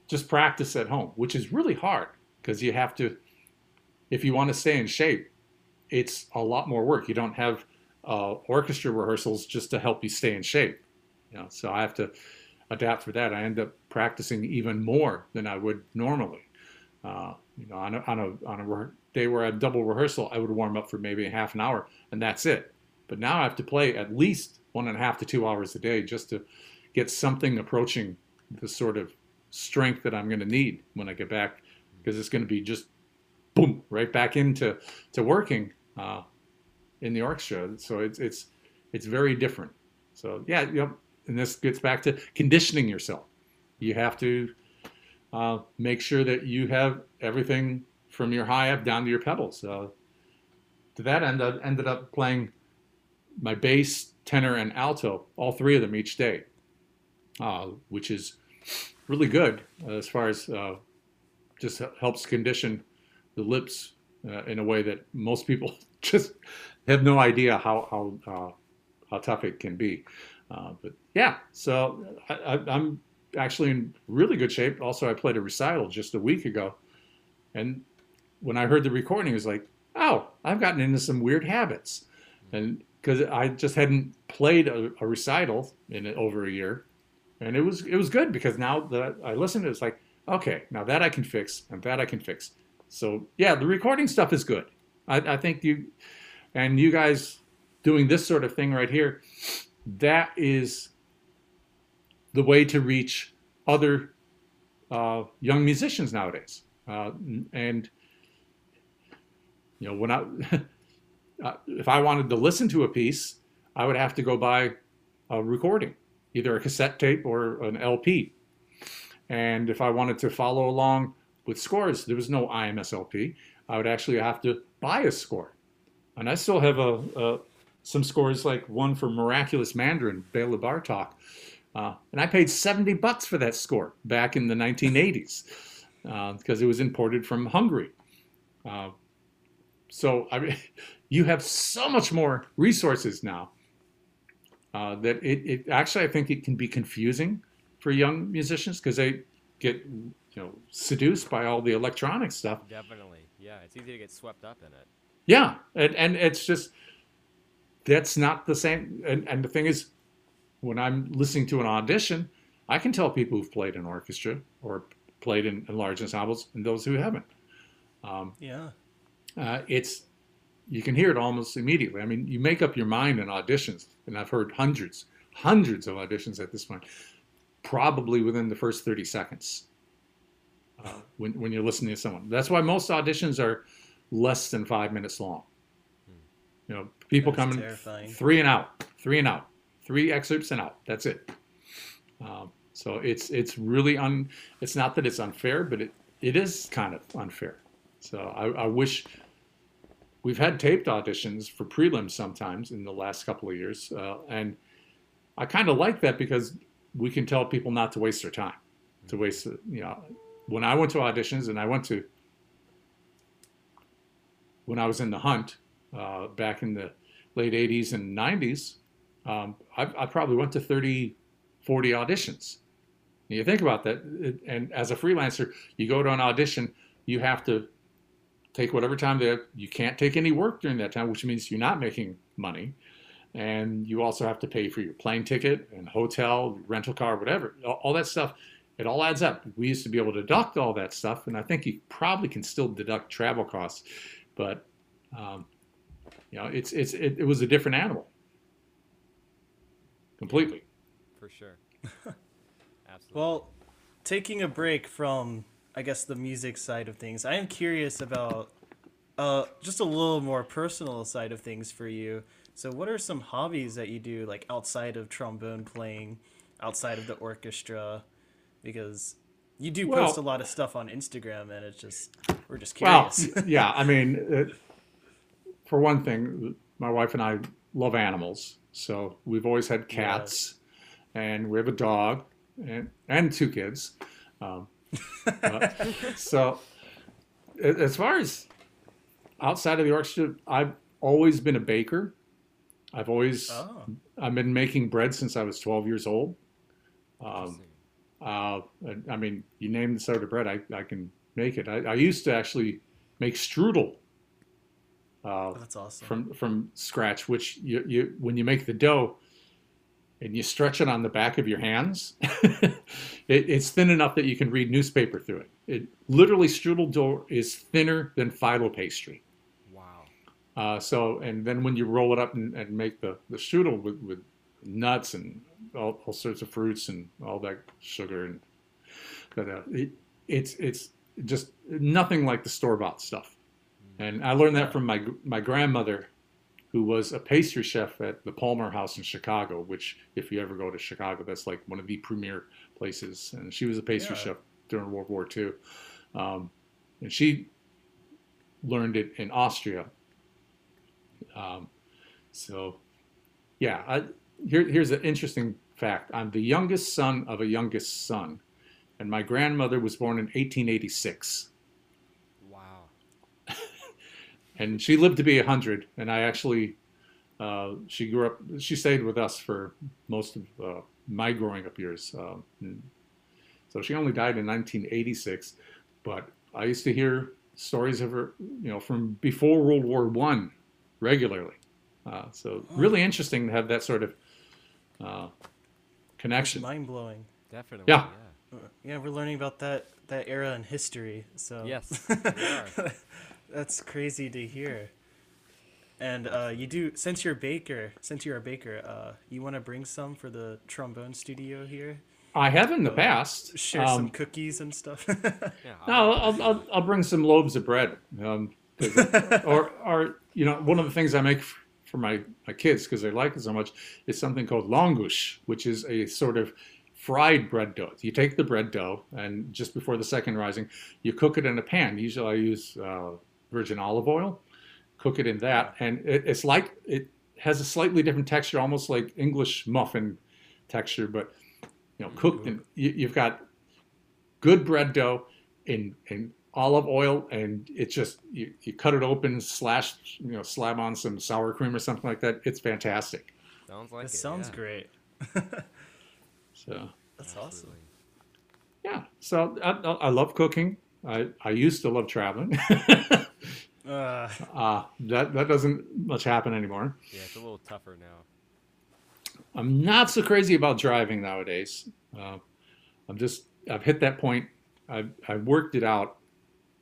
just practice at home, which is really hard because you have to if you want to stay in shape, it's a lot more work. You don't have uh, orchestra rehearsals just to help you stay in shape. You know, so I have to adapt for that. I end up practicing even more than I would normally. Uh, you know, on a, on a on a day where I had double rehearsal, I would warm up for maybe a half an hour, and that's it. But now I have to play at least one and a half to two hours a day just to get something approaching the sort of strength that I'm going to need when I get back, because it's going to be just boom right back into to working uh, in the orchestra. So it's it's it's very different. So yeah, know, and this gets back to conditioning yourself. You have to uh, make sure that you have everything from your high up down to your pedals. Uh, to that end, I ended up playing my bass, tenor, and alto, all three of them each day, uh, which is really good as far as uh, just helps condition the lips uh, in a way that most people just have no idea how how uh, how tough it can be. Uh, but yeah, so I, am actually in really good shape. Also, I played a recital just a week ago, and when I heard the recording, it was like, oh, I've gotten into some weird habits, and because I just hadn't played a, a recital in over a year, and it was it was good because now that I listened, it's like, okay, now that I can fix, and that I can fix. So yeah, the recording stuff is good. I, I think you and you guys doing this sort of thing right here that is the way to reach other uh, young musicians nowadays. Uh, and you know, when I uh, if I wanted to listen to a piece, I would have to go buy a recording, either a cassette tape or an LP. And if I wanted to follow along with scores, there was no IMSLP. I would actually have to buy a score. And I still have a, a some scores like one for Miraculous Mandarin, Bela Bartok. Uh, and I paid 70 bucks for that score back in the 1980s uh, because it was imported from Hungary. Uh, so I you have so much more resources now uh, that it, it, actually I think it can be confusing for young musicians because they get you know seduced by all the electronic stuff. Definitely, yeah, it's easy to get swept up in it. Yeah, and, and it's just that's not the same. And, and the thing is, when I'm listening to an audition, I can tell people who've played in orchestra or played in, in large ensembles and those who haven't. Um, yeah. Uh, it's you can hear it almost immediately. I mean, you make up your mind in auditions, and I've heard hundreds, hundreds of auditions at this point, probably within the first 30 seconds uh, when, when you're listening to someone. That's why most auditions are less than five minutes long. You know, people coming three and out, three and out, three excerpts and out. That's it. Um, so it's it's really un. It's not that it's unfair, but it it is kind of unfair. So I, I wish we've had taped auditions for prelims sometimes in the last couple of years, uh, and I kind of like that because we can tell people not to waste their time, to waste. You know, when I went to auditions and I went to when I was in the hunt, uh, back in the late 80s and 90s, um, I, I, probably went to 30, 40 auditions. And you think about that, and as a freelancer, you go to an audition, you have to take whatever time that you can't take any work during that time, which means you're not making money. And you also have to pay for your plane ticket and hotel, rental car, whatever. All that stuff, it all adds up. We used to be able to deduct all that stuff, and I think you probably can still deduct travel costs, but um, you know, it's it's it, it was a different animal. Completely. For sure. Absolutely. Well, taking a break from I guess the music side of things, I am curious about uh, just a little more personal side of things for you. So, what are some hobbies that you do, like outside of trombone playing, outside of the orchestra? Because you do well, post a lot of stuff on Instagram, and it's just we're just curious. Well, yeah, I mean, for one thing, my wife and I love animals, so we've always had cats, and we have a dog and and two kids. Um, so, as far as outside of the orchestra, I've always been a baker. I've always oh. I've been making bread since I was 12 years old. Um, uh, I mean, you name the sort of bread, I, I can make it. I, I used to actually make strudel uh, That's awesome. from from scratch. Which you, you when you make the dough and you stretch it on the back of your hands, it, it's thin enough that you can read newspaper through it. It literally strudel dough is thinner than phyllo pastry. Wow. Uh, so, and then when you roll it up and, and make the, the strudel with, with nuts and all, all sorts of fruits and all that sugar and but, uh, it, it's it's just nothing like the store bought stuff. And I learned that from my my grandmother, who was a pastry chef at the Palmer House in Chicago. Which, if you ever go to Chicago, that's like one of the premier places. And she was a pastry Yeah. chef during World War II, um, and she learned it in Austria. Um, so, yeah, I, here, here's an interesting fact. I'm the youngest son of a youngest son, and my grandmother was born in 1886, Wow. And she lived to be 100. And I actually, uh, she grew up, she stayed with us for most of uh, my growing up years. Um, so she only died in 1986, but I used to hear stories of her, you know, from before World War One regularly. Uh, so really interesting to have that sort of uh, connection. Mind blowing. Definitely. Yeah. Yeah, we're learning about that that era in history. So Yes, we are. That's crazy to hear. And uh, you do since you're a baker, since you're a baker, uh, you want to bring some for the trombone studio here? I have in the past. Share some Um, cookies and stuff. Yeah. No, I'll, I'll, I'll bring some loaves of bread. Um, 'cause- or, or, you know, one of the things I make f- for my, my kids because they like it so much is something called langos, which is a sort of fried bread dough. You take the bread dough and just before the second rising, you cook it in a pan. Usually I use uh, virgin olive oil, cook it in that. And it, it's like, it has a slightly different texture, almost like English muffin texture, but, you know, cooked and mm-hmm. you, you've got good bread dough in in olive oil and it just you, you cut it open slash you know slab on some sour cream or something like that it's fantastic Sounds like that it. sounds yeah. great. so That's awesome. Yeah so i, I I love cooking i i used to love traveling Uh, uh that that doesn't much happen anymore. Yeah, it's a little tougher now. i'm not so crazy about driving nowadays. Uh, i'm just i've hit that point. I've i've worked it out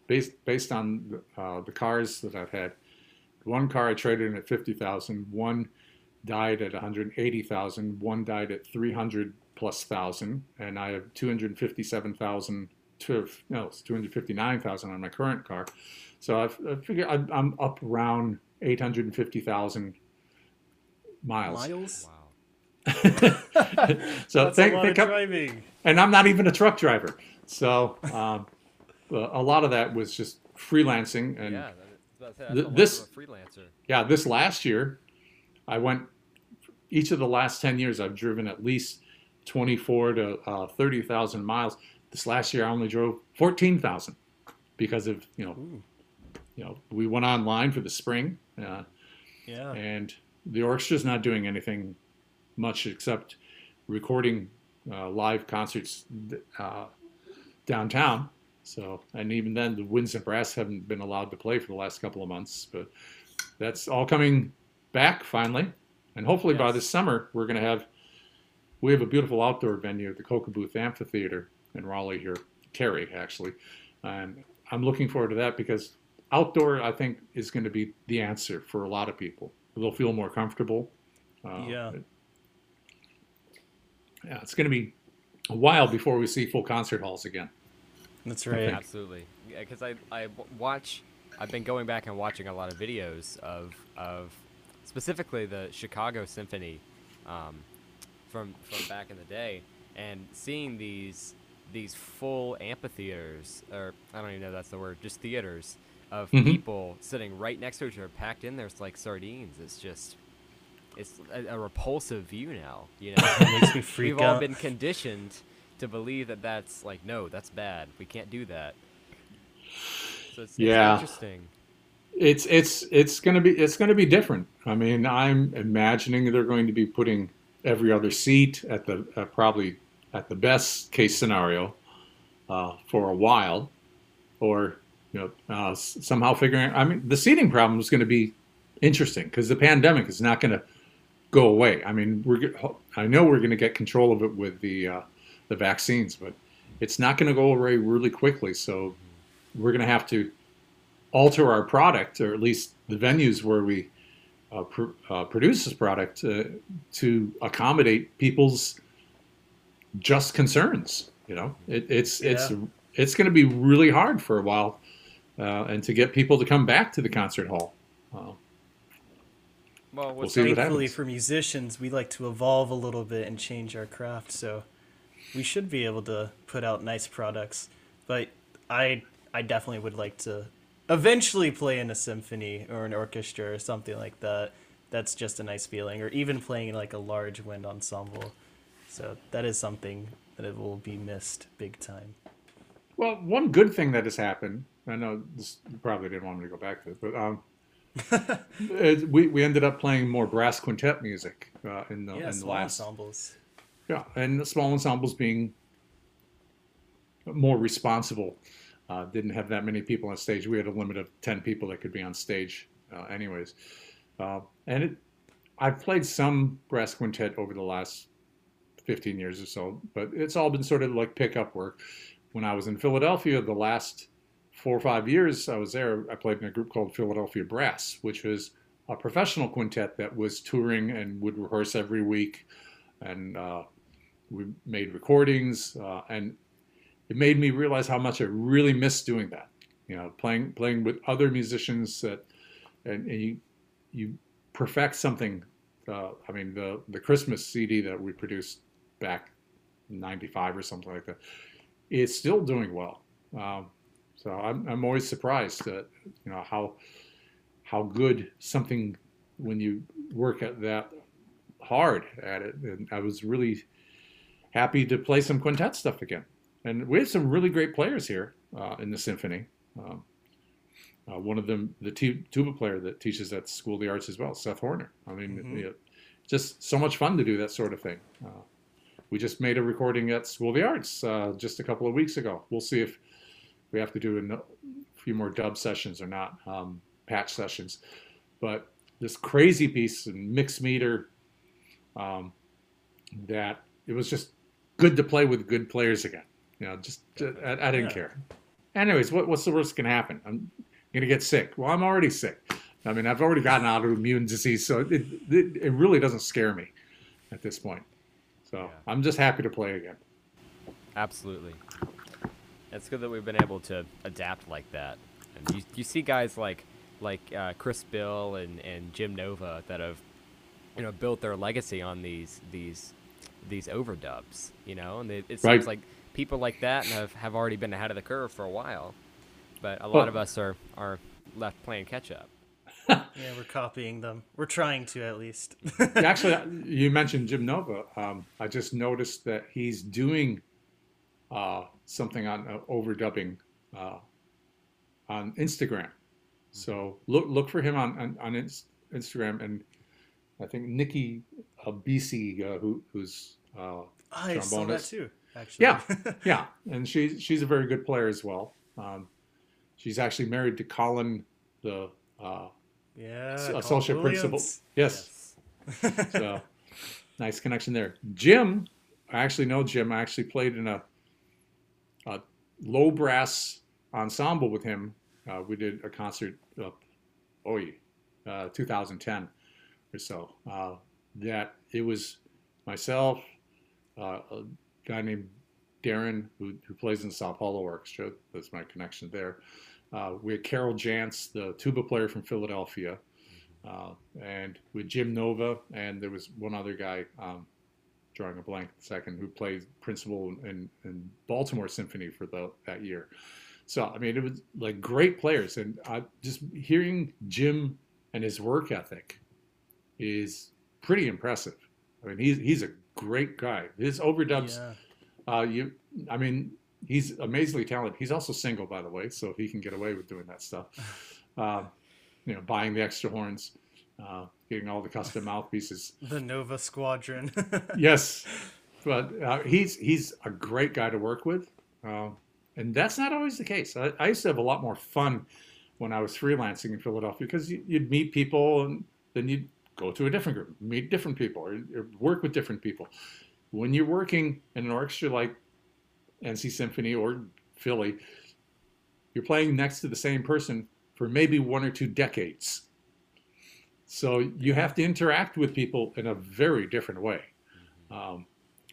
based based on uh, the cars that i've had. One car i traded in at 50000 one died at 180,000, one died at 300 plus thousand, and I have 257,000 to no, it's 259,000 on my current car. So I've, I figure I'm, I'm up around 850,000 miles. miles. Wow. so That's think, a lot think of driving. and I'm not even a truck driver. So um, a lot of that was just freelancing and yeah. That's, that's, th- that's this- a freelancer. yeah, this last year, I went. Each of the last ten years, I've driven at least twenty-four to uh, thirty thousand miles. This last year, I only drove fourteen thousand because of you know, Ooh. You know, we went online for the spring, uh, Yeah. and the orchestra's not doing anything much except recording uh, live concerts uh, downtown. So, and even then, the winds and brass haven't been allowed to play for the last couple of months. But that's all coming back finally, and hopefully by Yes. this summer we're going to have. We have a beautiful outdoor venue, at the Koka Booth Amphitheater in Raleigh here, Cary actually, and I'm looking forward to that because outdoor I think is going to be the answer for a lot of people. They'll feel more comfortable. Uh, Yeah. yeah, it's going to be a while before we see full concert halls again. That's right. Absolutely. Yeah, because I watch, I've been going back and watching a lot of videos of, of specifically the Chicago Symphony um, from, from back in the day and seeing these, these full amphitheaters, or I don't even know if that's the word, just theaters of Mhm. people sitting right next to each other, packed in there. It's like sardines. It's just, it's a, a repulsive view now, you know? It makes me freak We've all been conditioned to believe that that's like no, that's bad. We can't do that. So it's, Yeah. it's interesting. It's it's it's going to be it's going to be different. I mean, I'm imagining they're going to be putting every other seat at the uh, probably at the best case scenario uh, for a while, or you know, uh, somehow figuring. I mean, the seating problem is going to be interesting because the pandemic is not going to go away. I mean, we're I know we're going to get control of it with the uh, the vaccines, but it's not going to go away really quickly. So we're going to have to alter our product, or at least the venues where we uh, pr- uh, produce this product, uh, to accommodate people's just concerns. You know, it, it's yeah. it's it's going to be really hard for a while, uh, and to get people to come back to the concert hall. Uh, well, we'll thankfully for musicians, we like to evolve a little bit and change our craft. So we should be able to put out nice products. But I I definitely would like to eventually play in a symphony or an orchestra or something like that. That's just a nice feeling. Or even playing in like a large wind ensemble. So that is something that it will be missed big time. Well, one good thing that has happened. I know this you probably didn't want me to go back to it, but um, we we ended up playing more brass quintet music uh, in the yeah, in the last ensembles. Yeah, and the small ensembles being more responsible. Uh, didn't have that many people on stage. We had a limit of ten people that could be on stage, uh, anyways. Uh, and it, I've played some brass quintet over the last 15 years or so, but it's all been sort of like pickup work. When I was in Philadelphia, the last four or five years I was there, I played in a group called Philadelphia Brass, which was a professional quintet that was touring and would rehearse every week. And uh, we made recordings, uh, and it made me realize how much I really missed doing that. You know, playing playing with other musicians that, and, and you you perfect something. Uh, I mean, the the Christmas CD that we produced back '95 or something like that, it's still doing well. Um, so I'm, I'm always surprised that you know how how good something when you work at that hard at it. And I was really happy to play some quintet stuff again. And we have some really great players here uh, in the symphony. Um, uh, one of them, the t- tuba player that teaches at School of the Arts as well, Seth Horner. I mean, mm-hmm. you know, just so much fun to do that sort of thing. Uh, we just made a recording at School of the Arts uh, just a couple of weeks ago. We'll see if we have to do a few more dub sessions or not, um, patch sessions. But this crazy piece in mixed meter um, that it was just good to play with good players again. You know, just I, I didn't yeah. care. Anyways, what, what's the worst can happen? I'm gonna get sick. Well, I'm already sick. I mean, I've already gotten autoimmune disease, so it, it, it really doesn't scare me at this point. So yeah. I'm just happy to play again. Absolutely. It's good that we've been able to adapt like that. And you, you see guys like like uh, Chris Bill and, and Jim Nova that have you know built their legacy on these these these overdubs. You know, and it, it seems right. like people like that have, have already been ahead of the curve for a while, but a lot well, of us are are left playing catch up. yeah, we're copying them. We're trying to at least. Actually, you mentioned Jim Nova. Um, I just noticed that he's doing uh, something on uh, overdubbing uh, on Instagram. So look look for him on on, on Instagram, and I think Nikki uh, BC, uh, who who's uh, I trombonist. saw that too. Actually, yeah, yeah, and she's she's a very good player as well. Um, she's actually married to Colin, the uh, yeah associate principal. Yes, yes. so nice connection there. Jim, I actually know Jim. I actually played in a a low brass ensemble with him. Uh, we did a concert up, oh, uh, 2010 or so. Uh, that it was myself, uh, a guy named Darren who, who plays in the Sao Paulo Orchestra. That's my connection there. Uh, we had Carol Jantsch, the tuba player from Philadelphia, uh, and with Jim Nova, and there was one other guy. Um, drawing a blank second, who played principal in, in Baltimore Symphony for the, that year. So, I mean, it was like great players. And I, just hearing Jim and his work ethic is pretty impressive. I mean, he's, he's a great guy. His overdubs, yeah. uh, you, I mean, he's amazingly talented. He's also single, by the way, so he can get away with doing that stuff. Uh, you know, buying the extra horns. Uh, getting all the custom mouthpieces. The Nova Squadron. yes, but uh, he's he's a great guy to work with, uh, and that's not always the case. I, I used to have a lot more fun when I was freelancing in Philadelphia because you, would meet people and then you'd go to a different group, meet different people, or, or work with different people. When you're working in an orchestra like NC Symphony or Philly, you're playing next to the same person for maybe one or two decades. So you have to interact with people in a very different way. Um,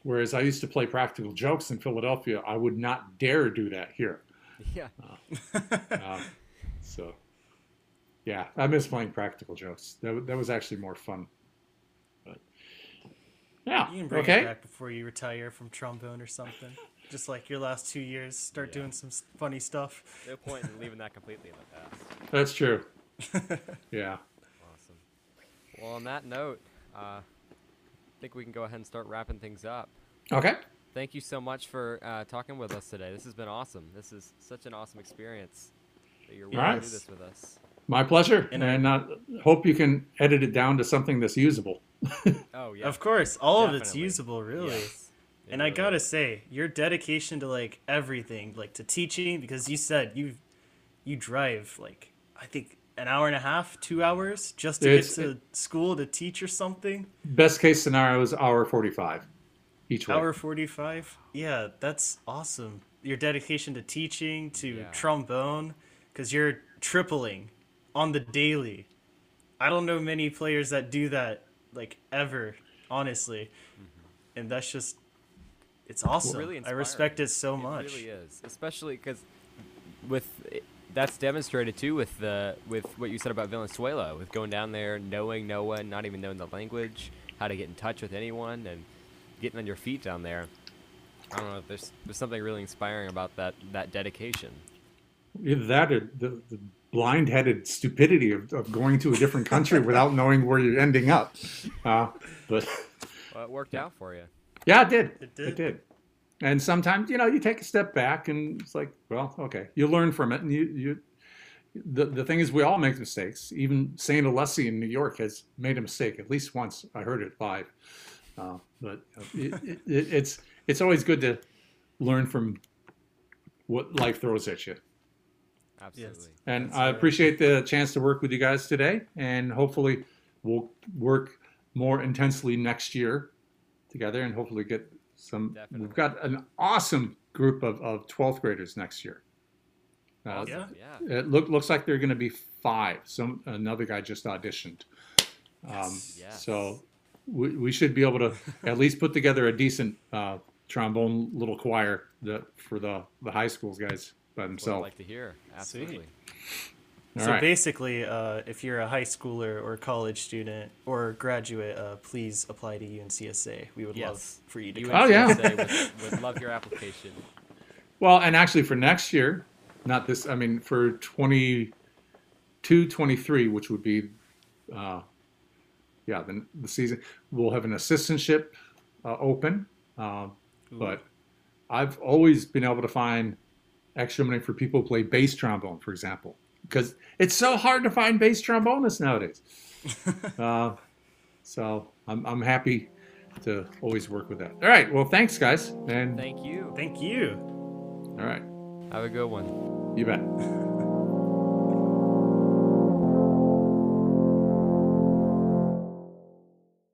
whereas I used to play practical jokes in Philadelphia, I would not dare do that here. Yeah. Uh, uh, so, yeah, I miss playing practical jokes. That, that was actually more fun. But yeah, you can bring okay. it back before you retire from trombone or something. Just like your last two years, start yeah. doing some funny stuff. No point in leaving that completely in the past. That's true. yeah. Awesome. Well, on that note, uh, I think we can go ahead and start wrapping things up. Okay. Thank you so much for uh, talking with us today. This has been awesome. This is such an awesome experience that you're willing right. to do this with us. My pleasure, and, and I uh, hope you can edit it down to something that's usable. oh yeah, of course, all Definitely. of it's usable, really. Yes and I gotta say, your dedication to like everything, like to teaching, because you said you you drive like I think an hour and a half, two hours just to it's, get to it, school to teach or something. Best case scenario is hour forty five each way. Hour forty five. Yeah, that's awesome. Your dedication to teaching, to yeah. trombone, because you're tripling on the daily. I don't know many players that do that like ever, honestly. Mm-hmm. And that's just it's awesome. Really I respect it so much. It really is, especially because with that's demonstrated too with the with what you said about Venezuela, with going down there, knowing no one, not even knowing the language, how to get in touch with anyone, and getting on your feet down there. I don't know. There's there's something really inspiring about that that dedication. Either that or the, the blind-headed stupidity of, of going to a different country without knowing where you're ending up. Uh, but well, it worked out for you. Yeah, it did. It did. It did. And sometimes, you know, you take a step back and it's like, well, okay, you learn from it. And you, you, the, the thing is, we all make mistakes. Even St. Alessi in New York has made a mistake at least once. I heard it live. Uh, but it, it, it, it's, it's always good to learn from what life throws at you. Absolutely. Yes. And That's I appreciate the chance to work with you guys today. And hopefully, we'll work more intensely next year together and hopefully get some. Definitely. We've got an awesome group of, of 12th graders next year. Uh, yeah. It look, looks like they're going to be five. Some another guy just auditioned. Um, yes. So we, we should be able to at least put together a decent uh, trombone little choir that for the the high schools guys by themselves. I'd like to hear. Absolutely. Sweet so right. basically, uh, if you're a high schooler or college student or graduate, uh, please apply to UNCSA. We would yes. love for you to. UNCSA oh yeah, would, would love your application. Well, and actually for next year, not this. I mean, for 22, 23, which would be, uh, yeah, the, the season, we'll have an assistantship uh, open. Uh, but I've always been able to find extra money for people who play bass trombone, for example because it's so hard to find bass trombonists nowadays. uh, so I'm, I'm happy to always work with that. All right. Well, thanks, guys. And thank you. Thank you. All right. Have a good one. You bet.